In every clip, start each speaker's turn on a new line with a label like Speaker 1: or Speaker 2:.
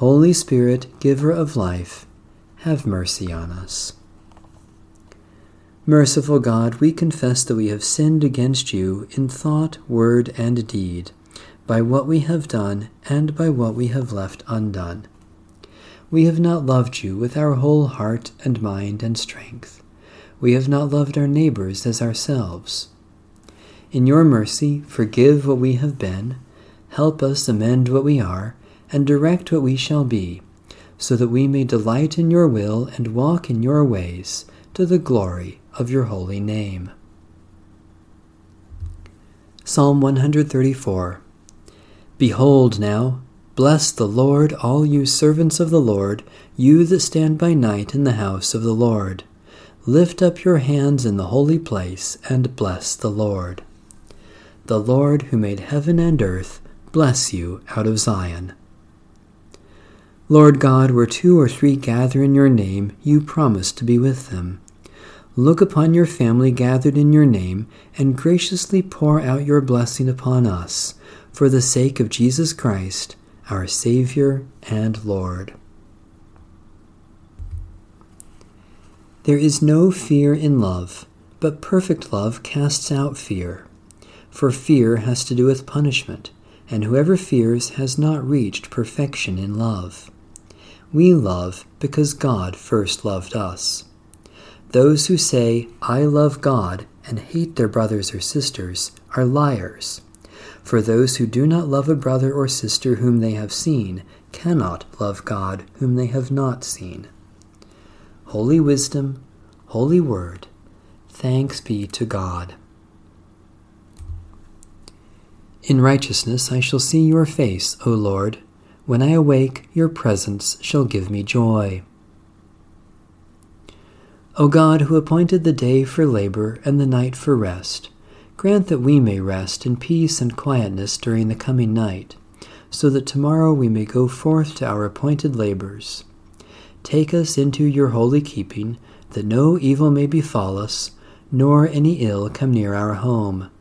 Speaker 1: Holy Spirit, giver of life, have mercy on us. Merciful God, we confess that we have sinned against you in thought, word, and deed, by what we have done and by what we have left undone. We have not loved you with our whole heart and mind and strength. We have not loved our neighbors as ourselves. In your mercy, forgive what we have been, help us amend what we are, and direct what we shall be, so that we may delight in your will and walk in your ways, to the glory of your holy name. Psalm 134 Behold now, bless the Lord, all you servants of the Lord, you that stand by night in the house of the Lord. Lift up your hands in the holy place, and bless the Lord. The Lord, who made heaven and earth, bless you out of Zion. Lord God, where two or three gather in your name, you promise to be with them. Look upon your family gathered in your name, and graciously pour out your blessing upon us, for the sake of Jesus Christ, our Savior and Lord. There is no fear in love, but perfect love casts out fear. For fear has to do with punishment, and whoever fears has not reached perfection in love. We love because God first loved us. Those who say, I love God, and hate their brothers or sisters, are liars. For those who do not love a brother or sister whom they have seen cannot love God whom they have not seen. Holy Wisdom, Holy Word, thanks be to God. In righteousness I shall see your face, O Lord. When I awake, your presence shall give me joy. O God, who appointed the day for labor and the night for rest, grant that we may rest in peace and quietness during the coming night, so that tomorrow we may go forth to our appointed labors. Take us into your holy keeping, that no evil may befall us, nor any ill come near our home.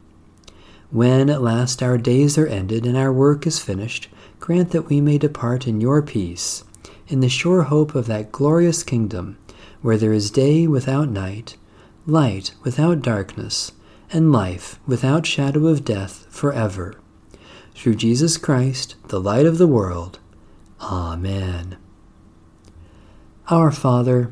Speaker 1: When at last our days are ended and our work is finished, grant that we may depart in your peace, in the sure hope of that glorious kingdom, where there is day without night, light without darkness, and life without shadow of death forever. Through Jesus Christ, the light of the world. Amen. Our Father,